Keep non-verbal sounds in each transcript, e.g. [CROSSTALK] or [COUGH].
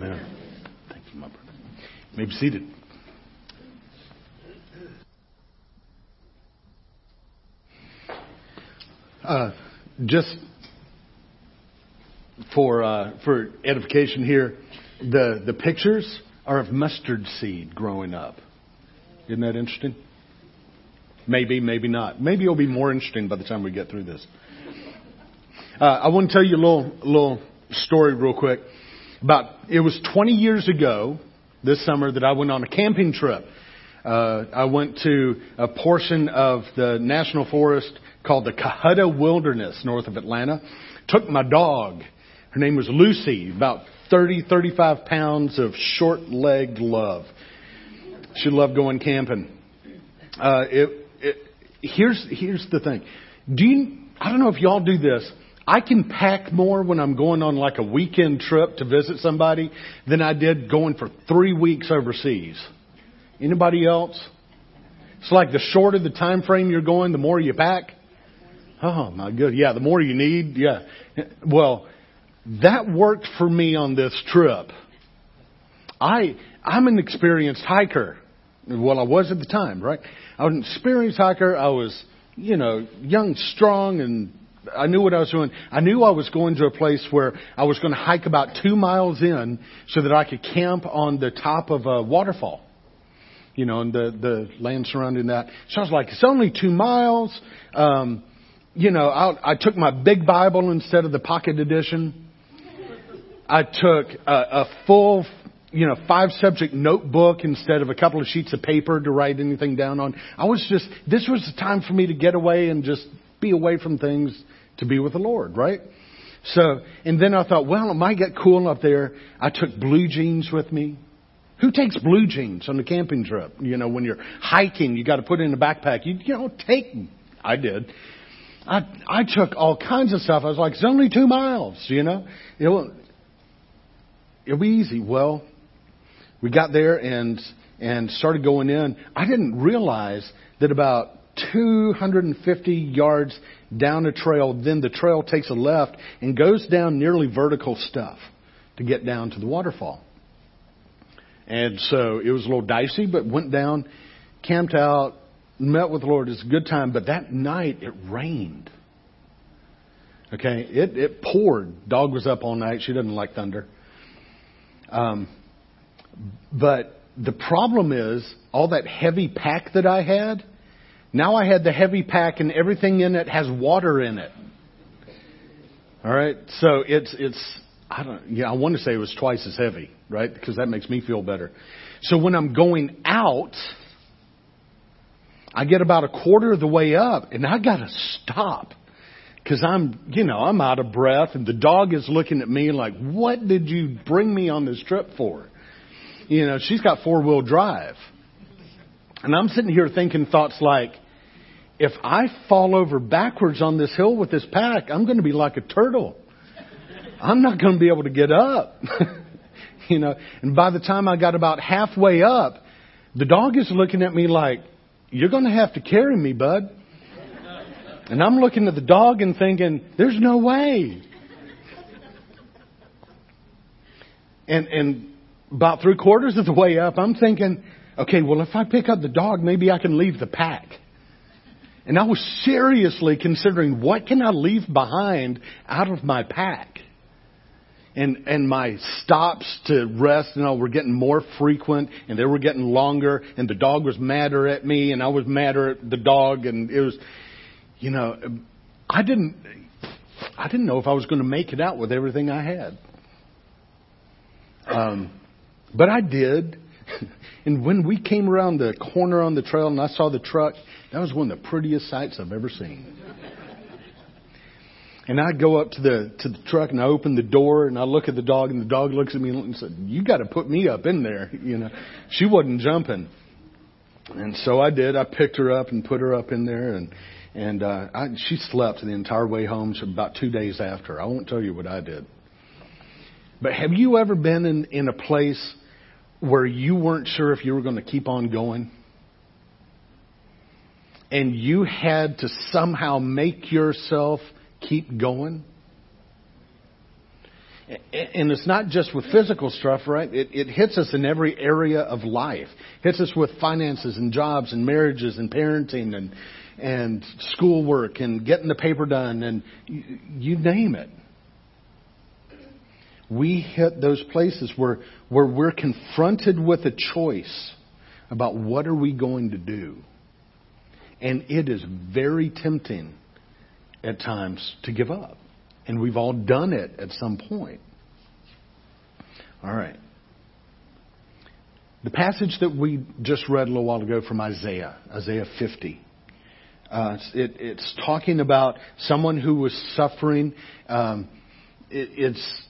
Amen. Thank you, my brother. You may be seated. Uh, just for uh, for edification here, the the pictures are of mustard seed growing up. Isn't that interesting? Maybe, maybe not. Maybe it'll be more interesting by the time we get through this. Uh, I want to tell you a little little story real quick. About it was 20 years ago this summer that I went on a camping trip. Uh, I went to a portion of the national forest called the Cohutta Wilderness north of Atlanta. Took my dog. Her name was Lucy, about 30, 35 pounds of short-legged love. She loved going camping. Uh, it, it, here's, here's the thing. Do you, I don't know if y'all do this. I can pack more when I'm going on like a weekend trip to visit somebody than I did going for three weeks overseas. Anybody else? It's like the shorter the time frame you're going, the more you pack. Oh my good. Yeah, the more you need. Yeah. Well, that worked for me on this trip. I, I'm an experienced hiker. Well, I was at the time, right? I was an experienced hiker. I was, you know, young, strong, and I knew what I was doing. I knew I was going to a place where I was going to hike about two miles in so that I could camp on the top of a waterfall. You know, and the, the land surrounding that. So I was like, it's only two miles. Um, you know, I, I took my big Bible instead of the pocket edition. I took a, a full, you know, five subject notebook instead of a couple of sheets of paper to write anything down on. I was just, this was the time for me to get away and just be away from things to be with the Lord, right? So, and then I thought, well, it might get cool up there. I took blue jeans with me. Who takes blue jeans on a camping trip? You know, when you're hiking, you got to put it in a backpack. You, you know, take. Them. I did. I I took all kinds of stuff. I was like, it's only two miles. You know, it'll it'll be easy. Well, we got there and and started going in. I didn't realize that about 250 yards down a trail, then the trail takes a left and goes down nearly vertical stuff to get down to the waterfall. And so it was a little dicey, but went down, camped out, met with the Lord. It's a good time. But that night it rained. Okay, it it poured. Dog was up all night. She doesn't like thunder. Um, but the problem is all that heavy pack that I had. Now I had the heavy pack and everything in it has water in it. All right, so it's it's I don't yeah I want to say it was twice as heavy, right? Because that makes me feel better. So when I'm going out, I get about a quarter of the way up and I got to stop because I'm, you know, I'm out of breath and the dog is looking at me like, what did you bring me on this trip for? You know, she's got four wheel drive. And I'm sitting here thinking thoughts like, if I fall over backwards on this hill with this pack, I'm going to be like a turtle. I'm not going to be able to get up. [LAUGHS] you know, and by the time I got about halfway up, the dog is looking at me like, you're going to have to carry me, bud. And I'm looking at the dog and thinking, there's no way. And, and about three quarters of the way up, I'm thinking, okay, well, if I pick up the dog, maybe I can leave the pack. And I was seriously considering what can I leave behind out of my pack? And, and my stops to rest you know, were getting more frequent and they were getting longer and the dog was madder at me and I was madder at the dog and it was, you know, I didn't, I didn't know if I was going to make it out with everything I had. Um, but I did. [LAUGHS] And when we came around the corner on the trail and I saw the truck, that was one of the prettiest sights I've ever seen. And I go up to the to the truck and I open the door and I look at the dog and the dog looks at me and said, "You got to put me up in there." [LAUGHS] You know, she wasn't jumping, and so I did. I picked her up and put her up in there, and and uh, I, she slept the entire way home. So about two days after, I won't tell you what I did. But have you ever been in in a place where you weren't sure if you were going to keep on going? And you had to somehow make yourself keep going? And it's not just with physical stuff, right? It, it hits us in every area of life. hits us with finances and jobs and marriages and parenting and and schoolwork and getting the paper done and you, you name it. We hit those places where where we're confronted with a choice about what are we going to do. And it is very tempting at times to give up. And we've all done it at some point. All right. The passage that we just read a little while ago from Isaiah, Isaiah 50. Uh, it, it's talking about someone who was suffering. Um, it, it's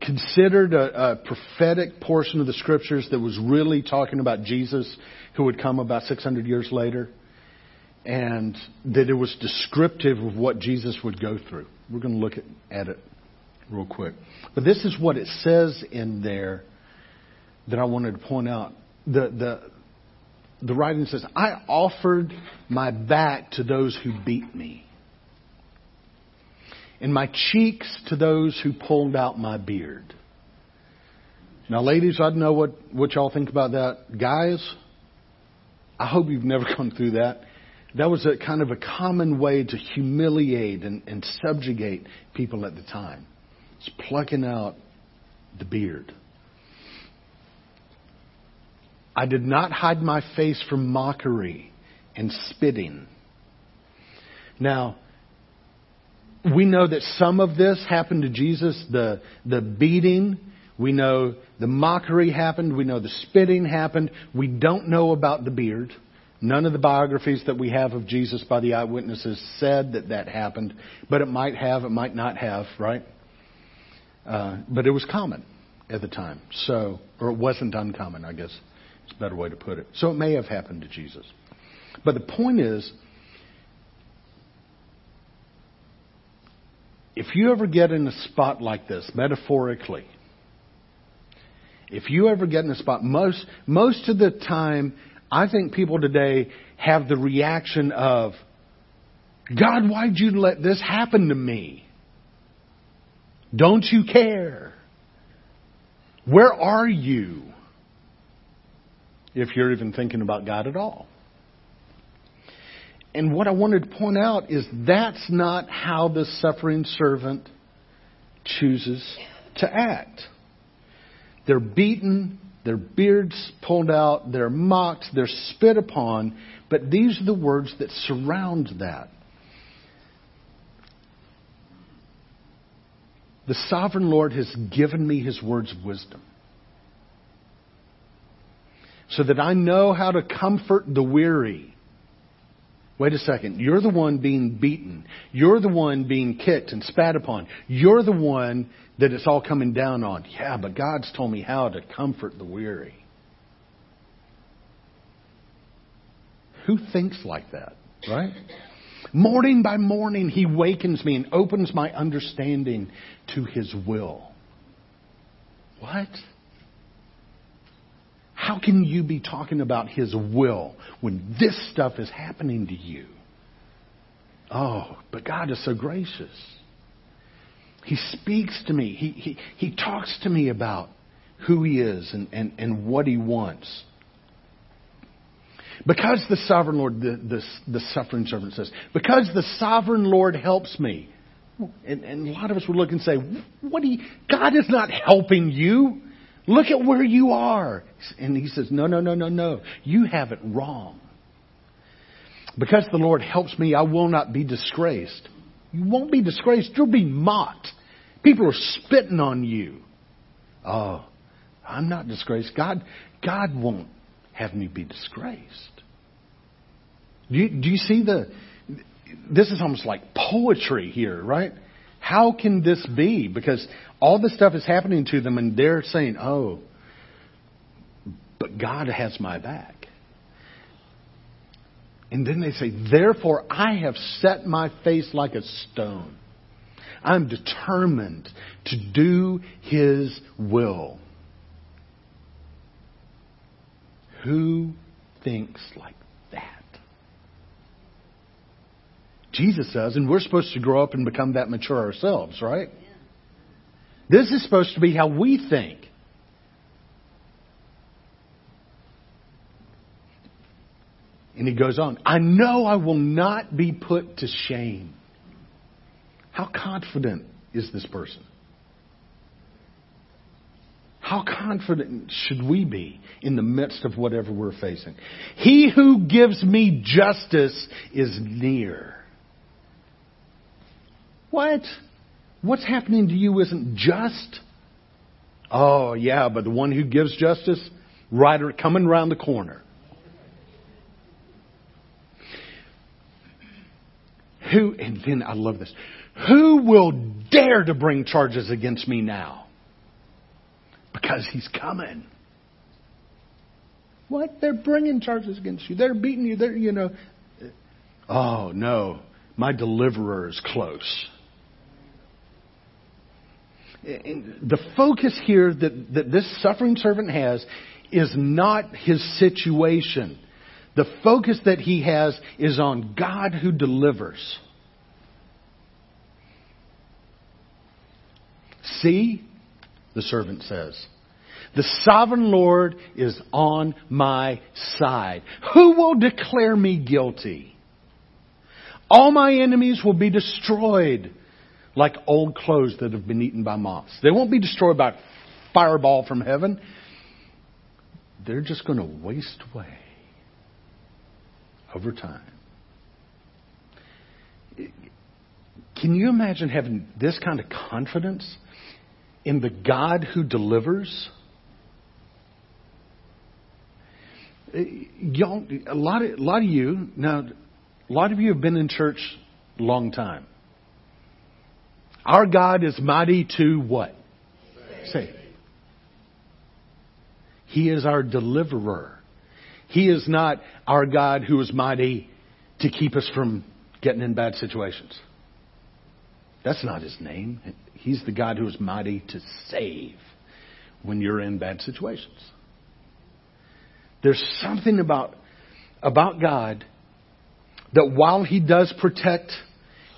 considered a, a prophetic portion of the scriptures that was really talking about Jesus, who would come about 600 years later, and that it was descriptive of what Jesus would go through. We're going to look at, at it real quick. But this is what it says in there that I wanted to point out. The, the, the writing says, I offered my back to those who beat me, and my cheeks to those who pulled out my beard. Now, ladies, I know what, what y'all think about that. Guys, I hope you've never [LAUGHS] gone through that. That was a kind of a common way to humiliate and, and subjugate people at the time. It's plucking out the beard. I did not hide my face from mockery and spitting. Now, we know that some of this happened to Jesus, the, the beating. We know the mockery happened. We know the spitting happened. We don't know about the beard. None of the biographies that we have of Jesus by the eyewitnesses said that that happened, but it might have, it might not have, right? Uh, but it was common at the time. So, or it wasn't uncommon, I guess. It's a better way to put it. So it may have happened to Jesus. But the point is, if you ever get in a spot like this, metaphorically, if you ever get in a spot, most, most of the time, I think people today have the reaction of, God, why'd you let this happen to me? Don't you care? Where are you? if you're even thinking about God at all. And what I wanted to point out is that's not how the suffering servant chooses to act. They're beaten, their beards pulled out, they're mocked, they're spit upon, but these are the words that surround that. The sovereign Lord has given me his words of wisdom so that I know how to comfort the weary. Wait a second. You're the one being beaten. You're the one being kicked and spat upon. You're the one that it's all coming down on. Yeah, but God's told me how to comfort the weary. Who thinks like that, right? Morning by morning, He wakens me and opens my understanding to His will. What? How can you be talking about His will when this stuff is happening to you? Oh, but God is so gracious. He speaks to me. He, he, he talks to me about who He is and, and, and what He wants. Because the sovereign Lord, the, the, the suffering servant says, because the sovereign Lord helps me. And, and a lot of us would look and say, what you, God is not helping you. Look at where you are. And he says, No, no, no, no, no. You have it wrong. Because the Lord helps me, I will not be disgraced. You won't be disgraced. You'll be mocked. People are spitting on you. Oh, I'm not disgraced. God, God won't have me be disgraced. Do you, do you see the? This is almost like poetry here, right? How can this be? Because all this stuff is happening to them, and they're saying, oh, but God has my back. And then they say, therefore I have set my face like a stone. I'm determined to do His will. Who thinks like that? Jesus does, and we're supposed to grow up and become that mature ourselves, right? This is supposed to be how we think. And he goes on, I know I will not be put to shame. How confident is this person? How confident should we be in the midst of whatever we're facing? He who gives me justice is near. What? What's happening to you isn't just. Oh, yeah, but the one who gives justice, right coming around the corner. Who, and then I love this. Who will dare to bring charges against me now? Because he's coming. What? They're bringing charges against you. They're beating you. They're, you know. Oh, no. My deliverer is close. The focus here that, that this suffering servant has is not his situation. The focus that he has is on God who delivers. See, the servant says, the sovereign Lord is on my side. Who will declare me guilty? All my enemies will be destroyed like old clothes that have been eaten by moths. They won't be destroyed by fireball from heaven. They're just going to waste away over time. Can you imagine having this kind of confidence in the God who delivers? Y'all, a lot of a lot of you now, a lot of you have been in church a long time. Our God is mighty to what? Say. He is our deliverer. He is not our God who is mighty to keep us from getting in bad situations. That's not his name. He's the God who is mighty to save when you're in bad situations. There's something about, about God that while he does protect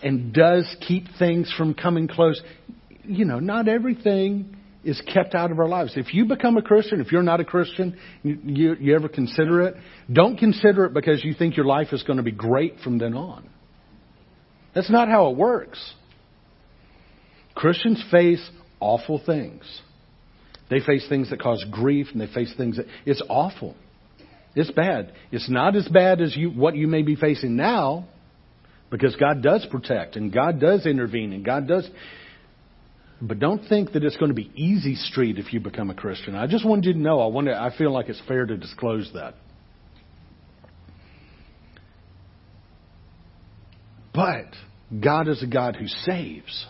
and does keep things from coming close, you know, not everything is kept out of our lives. If you become a Christian, if you're not a Christian, you, you, you ever consider it, don't consider it because you think your life is going to be great from then on. That's not how it works. Christians face awful things. They face things that cause grief and they face things that it's awful. It's bad. It's not as bad as you what you may be facing now because God does protect and God does intervene and God does but don't think that it's going to be easy street if you become a Christian. I just wanted you to know. I want I feel like it's fair to disclose that. But God is a God who saves.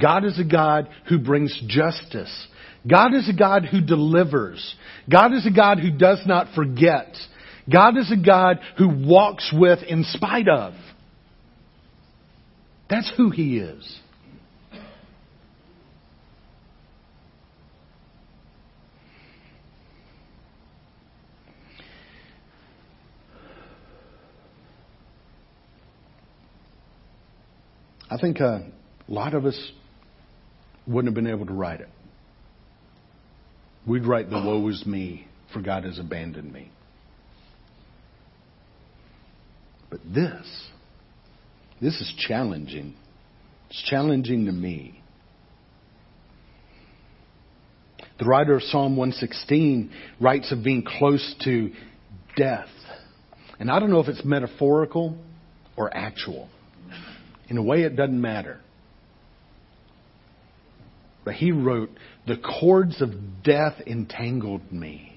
God is a God who brings justice. God is a God who delivers. God is a God who does not forget. God is a God who walks with in spite of. That's who He is. I think uh, a lot of us wouldn't have been able to write it. We'd write the woe is me, for God has abandoned me. But this, this is challenging. It's challenging to me. The writer of Psalm 116 writes of being close to death. And I don't know if it's metaphorical or actual. In a way, it doesn't matter. But he wrote, The cords of death entangled me.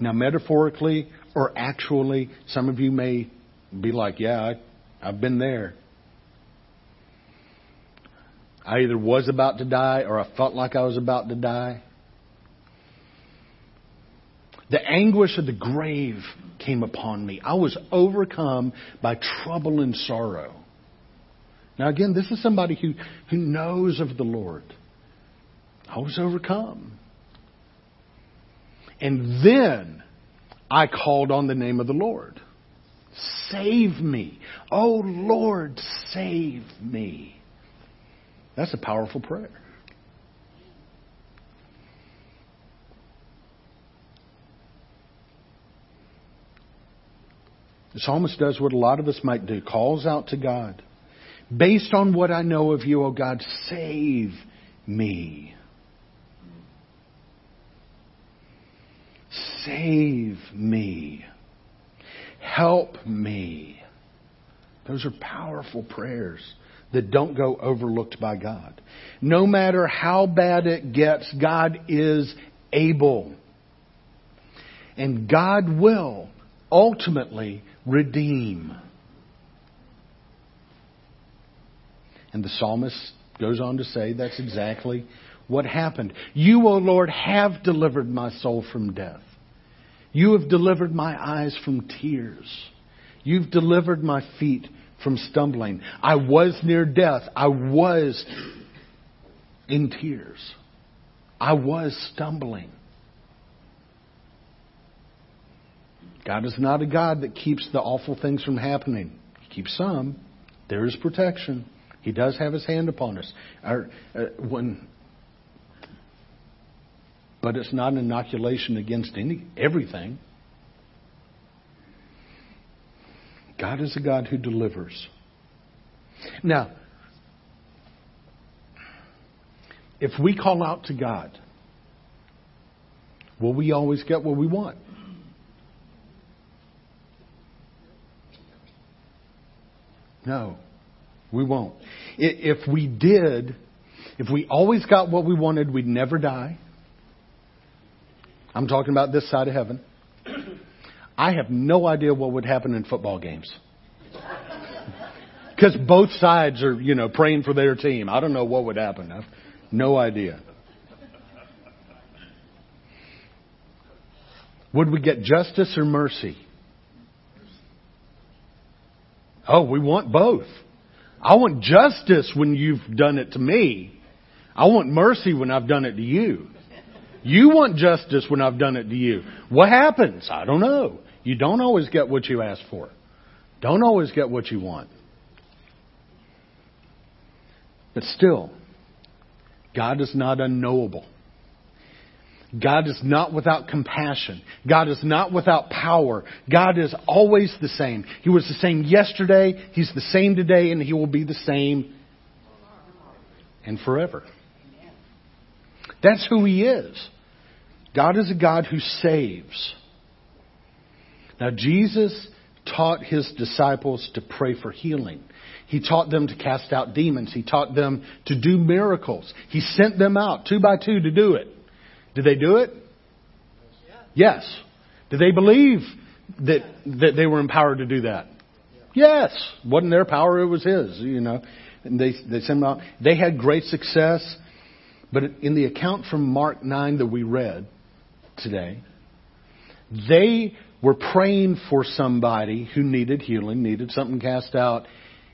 Now, metaphorically or actually, some of you may be like, Yeah, I, I've been there. I either was about to die or I felt like I was about to die. The anguish of the grave came upon me. I was overcome by trouble and sorrow. Now, again, this is somebody who, who knows of the Lord. I was overcome. And then I called on the name of the Lord. Save me. Oh Lord, save me. That's a powerful prayer. The psalmist does what a lot of us might do calls out to God. Based on what I know of you, O oh God, save me. Save me. Help me. Those are powerful prayers that don't go overlooked by God. No matter how bad it gets, God is able. And God will ultimately redeem. And the psalmist goes on to say that's exactly what happened. You, O Lord, have delivered my soul from death. You have delivered my eyes from tears. You've delivered my feet from stumbling. I was near death. I was in tears. I was stumbling. God is not a God that keeps the awful things from happening. He keeps some. There is protection. He does have His hand upon us. Our, uh, when, but it's not an inoculation against any everything. God is a God who delivers. Now, if we call out to God, will we always get what we want? No, we won't. If we did, if we always got what we wanted, we'd never die. I'm talking about this side of heaven. I have no idea what would happen in football games. Because both sides are, you know, praying for their team. I don't know what would happen. I've no idea. Would we get justice or mercy? Oh, we want both. I want justice when you've done it to me. I want mercy when I've done it to you. You want justice when I've done it to you. What happens? I don't know. You don't always get what you ask for. Don't always get what you want. But still, God is not unknowable. God is not without compassion. God is not without power. God is always the same. He was the same yesterday, He's the same today, and He will be the same and forever. That's who He is. God is a God who saves. Now, Jesus taught His disciples to pray for healing. He taught them to cast out demons. He taught them to do miracles. He sent them out two by two to do it. Did they do it? Yes. Did they believe that that they were empowered to do that? Yes. Wasn't their power, it was his, you know. And they they sent them out. They had great success. But in the account from Mark 9 that we read today, they were praying for somebody who needed healing, needed something cast out.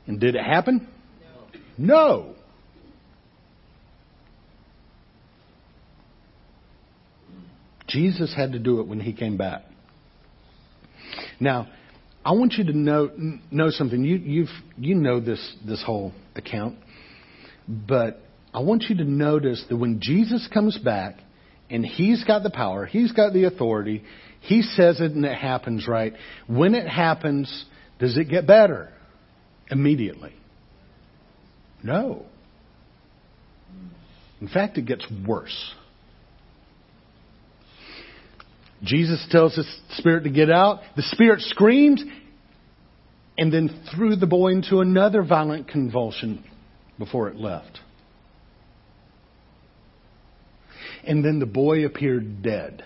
And did it happen? No. no. Jesus had to do it when he came back. Now, I want you to know know something. You you've you know this this whole account, but I want you to notice that when Jesus comes back and he's got the power, he's got the authority, he says it and it happens right. When it happens, does it get better immediately? No. In fact, it gets worse. Jesus tells the spirit to get out. The spirit screams and then threw the boy into another violent convulsion before it left. And then the boy appeared dead.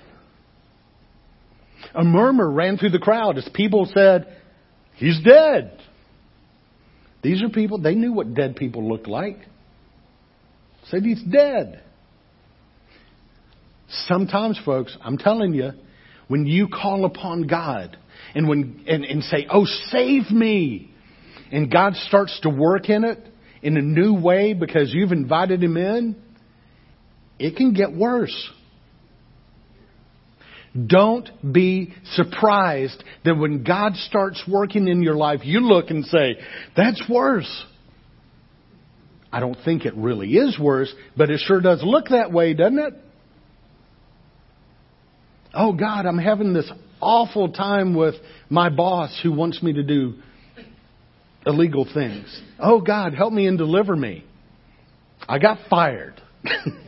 A murmur ran through the crowd as people said, He's dead. These are people, they knew what dead people looked like. Said he's dead. Sometimes, folks, I'm telling you, when you call upon God and when and, and say, "Oh, save me," and God starts to work in it in a new way because you've invited Him in, it can get worse. Don't be surprised that when God starts working in your life, you look and say, that's worse. I don't think it really is worse, but it sure does look that way, doesn't it? Oh God, I'm having this awful time with my boss who wants me to do illegal things. Oh God, help me and deliver me. I got fired. [LAUGHS]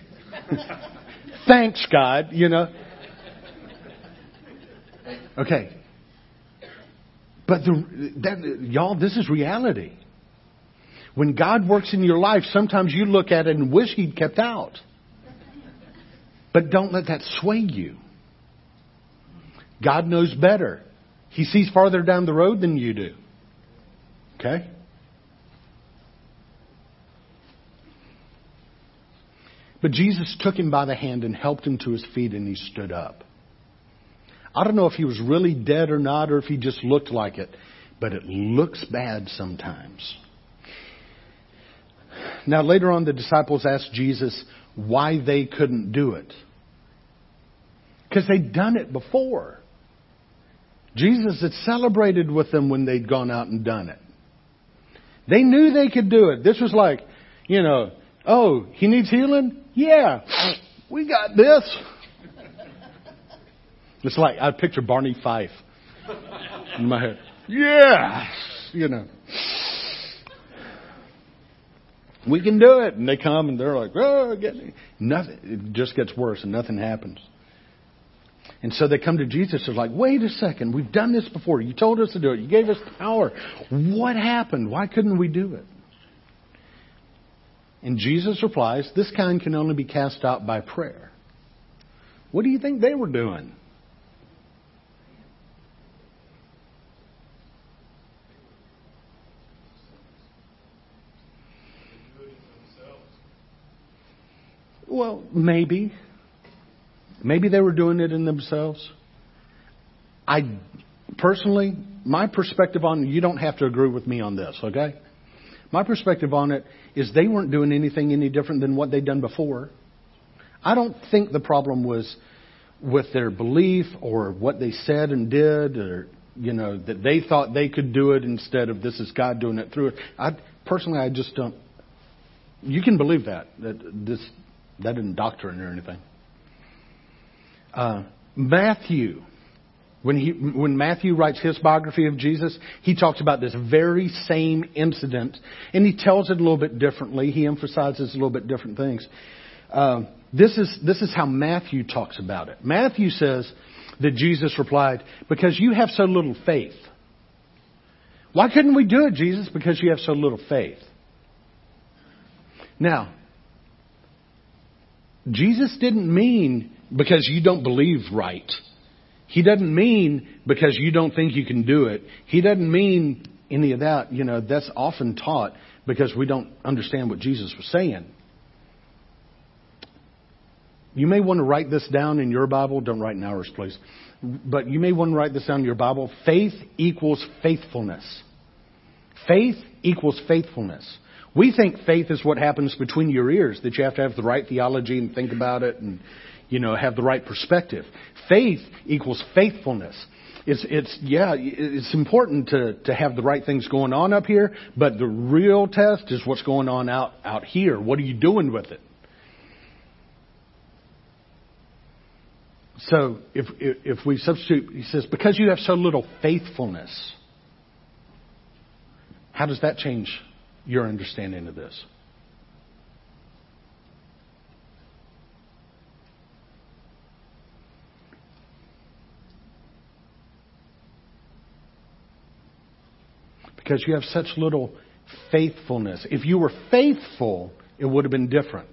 Thanks, God, you know. Okay. But the, that, y'all, this is reality. When God works in your life, sometimes you look at it and wish He'd kept out. But don't let that sway you. God knows better. He sees farther down the road than you do. Okay? But Jesus took him by the hand and helped him to his feet, and he stood up. I don't know if he was really dead or not, or if he just looked like it, but it looks bad sometimes. Now, later on, the disciples asked Jesus why they couldn't do it. Because they'd done it before. Jesus had celebrated with them when they'd gone out and done it. They knew they could do it. This was like, you know, oh, he needs healing? Yeah, we got this. It's like I picture Barney Fife in my head. Yeah, you know. We can do it. And they come and they're like, oh. Nothing. It just gets worse and nothing happens. And so they come to Jesus. They're like, wait a second. We've done this before. You told us to do it. You gave us power. What happened? Why couldn't we do it? And Jesus replies, this kind can only be cast out by prayer. What do you think they were doing? Well, maybe. Maybe they were doing it in themselves. I personally, my perspective on you don't have to agree with me on this, okay? My perspective on it is they weren't doing anything any different than what they'd done before. I don't think the problem was with their belief or what they said and did or you know that they thought they could do it instead of this is God doing it through it. I personally I just don't you can believe that that this that isn't doctrine or anything. Uh, Matthew, when, he, when Matthew writes his biography of Jesus, he talks about this very same incident, and he tells it a little bit differently. He emphasizes a little bit different things. Uh, this is this is how Matthew talks about it. Matthew says that Jesus replied, "Because you have so little faith." Why couldn't we do it, Jesus? Because you have so little faith. Now, Jesus didn't mean because you don't believe right. He doesn't mean because you don't think you can do it. He doesn't mean any of that. You know, that's often taught because we don't understand what Jesus was saying. You may want to write this down in your Bible. Don't write in ours, please. But you may want to write this down in your Bible. Faith equals faithfulness. Faith equals faithfulness. We think faith is what happens between your ears, that you have to have the right theology and think about it and, you know, have the right perspective. Faith equals faithfulness. It's, it's, yeah, it's important to, to have the right things going on up here, but the real test is what's going on out, out here. What are you doing with it? So if, if we substitute, he says, because you have so little faithfulness, how does that change your understanding of this. Because you have such little faithfulness. If you were faithful, it would have been different.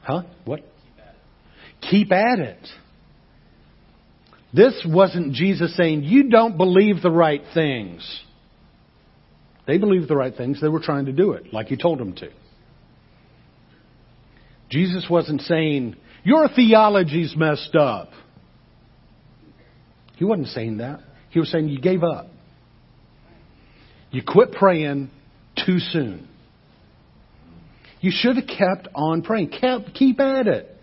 Huh? What? Keep at it. This wasn't Jesus saying, You don't believe the right things. They believed the right things. They were trying to do it like He told them to. Jesus wasn't saying, Your theology's messed up. He wasn't saying that. He was saying, You gave up. You quit praying too soon. You should have kept on praying. Kept, keep at it.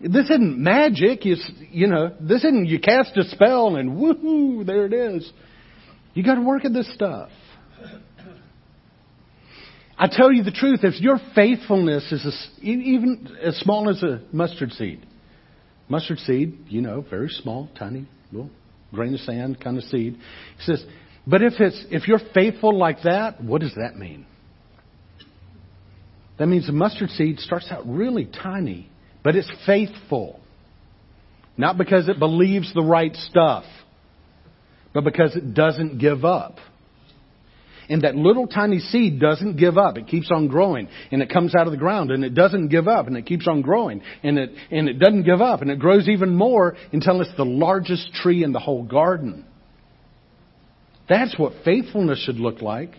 This isn't magic. You, you know, this isn't you cast a spell and woohoo, there it is. You got to work at this stuff. I tell you the truth, if your faithfulness is a, even as small as a mustard seed, mustard seed, you know, very small, tiny, little grain of sand kind of seed. He says, but if it's if you're faithful like that, what does that mean? That means the mustard seed starts out really tiny, but it's faithful. Not because it believes the right stuff, but because it doesn't give up. And that little tiny seed doesn't give up. It keeps on growing and it comes out of the ground and it doesn't give up and it keeps on growing and it, and it doesn't give up and it grows even more until it's the largest tree in the whole garden. That's what faithfulness should look like.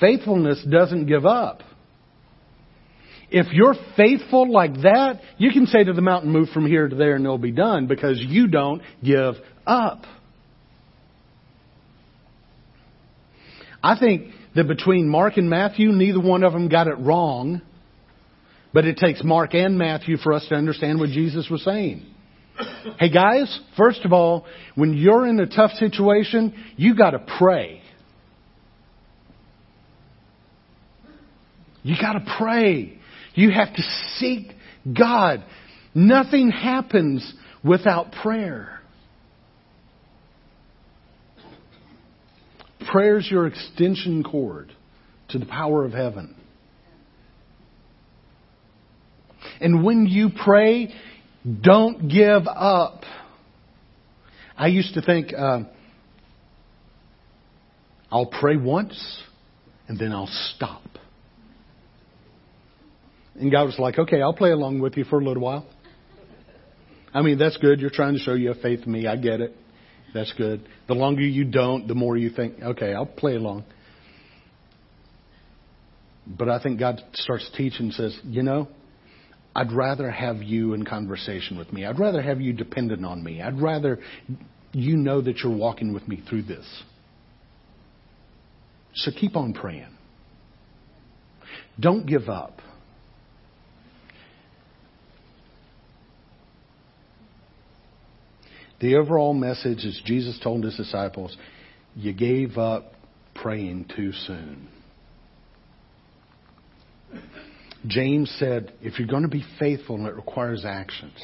Faithfulness doesn't give up. If you're faithful like that, you can say to the mountain, move from here to there and it'll be done because you don't give up. I think that between Mark and Matthew, neither one of them got it wrong. But it takes Mark and Matthew for us to understand what Jesus was saying. Hey guys, first of all, when you're in a tough situation, you gotta pray. You gotta pray. You have to seek God. Nothing happens without prayer. Prayer is your extension cord to the power of heaven. And when you pray, don't give up. I used to think, uh, I'll pray once and then I'll stop. And God was like, okay, I'll play along with you for a little while. I mean, that's good. You're trying to show you faith in me. I get it. That's good. The longer you don't, the more you think, okay, I'll play along. But I think God starts teaching and says, you know, I'd rather have you in conversation with me. I'd rather have you dependent on me. I'd rather you know that you're walking with me through this. So keep on praying. Don't give up. The overall message is Jesus told his disciples, You gave up praying too soon. James said, If you're going to be faithful, it requires actions.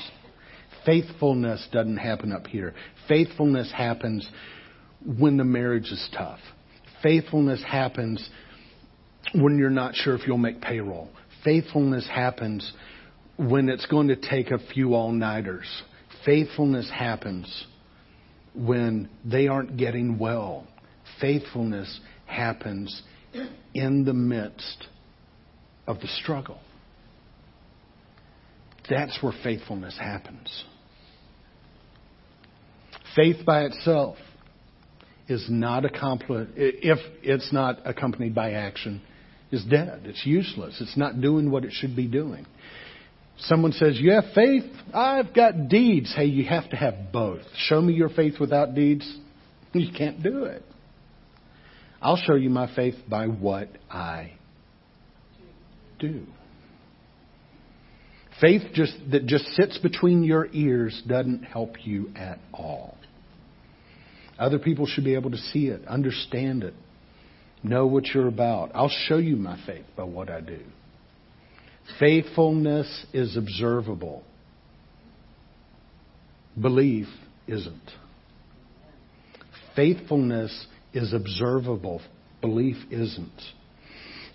Faithfulness doesn't happen up here. Faithfulness happens when the marriage is tough. Faithfulness happens when you're not sure if you'll make payroll. Faithfulness happens when it's going to take a few all nighters Faithfulness happens when they aren't getting well. Faithfulness happens in the midst of the struggle. That's where faithfulness happens. Faith by itself is not accomplished, if it's not accompanied by action, is dead. It's useless. It's not doing what it should be doing. Someone says, You have faith? I've got deeds. Hey, you have to have both. Show me your faith without deeds. [LAUGHS] You can't do it. I'll show you my faith by what I do. Faith just, that just sits between your ears doesn't help you at all. Other people should be able to see it, understand it, know what you're about. I'll show you my faith by what I do. Faithfulness is observable. Belief isn't. Faithfulness is observable. Belief isn't.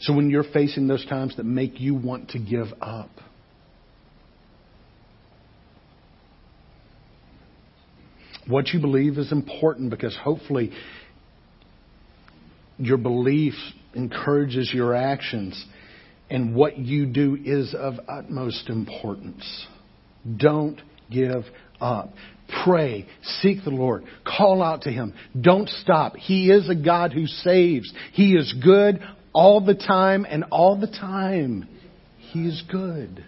So when you're facing those times that make you want to give up, what you believe is important because hopefully your belief encourages your actions and what you do is of utmost importance. Don't give up. Pray. Seek the Lord. Call out to Him. Don't stop. He is a God who saves. He is good all the time and all the time. He is good.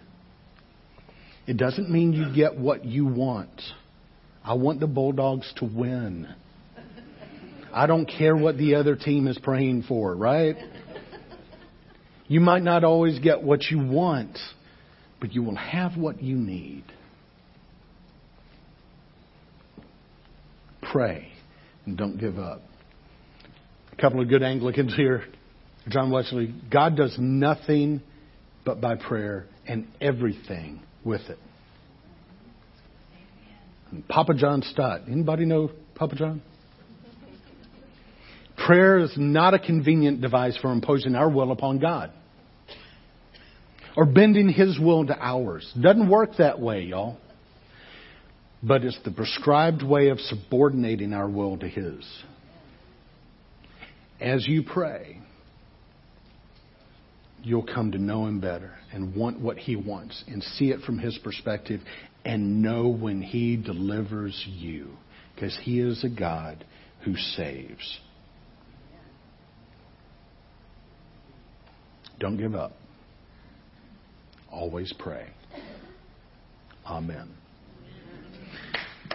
It doesn't mean you get what you want. I want the Bulldogs to win. I don't care what the other team is praying for, right? You might not always get what you want, but you will have what you need. Pray and don't give up. A couple of good Anglicans here. John Wesley, God does nothing but by prayer and everything with it. And Papa John Stott. Anybody know Papa John? Prayer is not a convenient device for imposing our will upon God or bending His will to ours. Doesn't work that way, y'all. But it's the prescribed way of subordinating our will to His. As you pray, you'll come to know Him better and want what He wants and see it from His perspective and know when He delivers you because He is a God who saves. Don't give up. Always pray. Amen.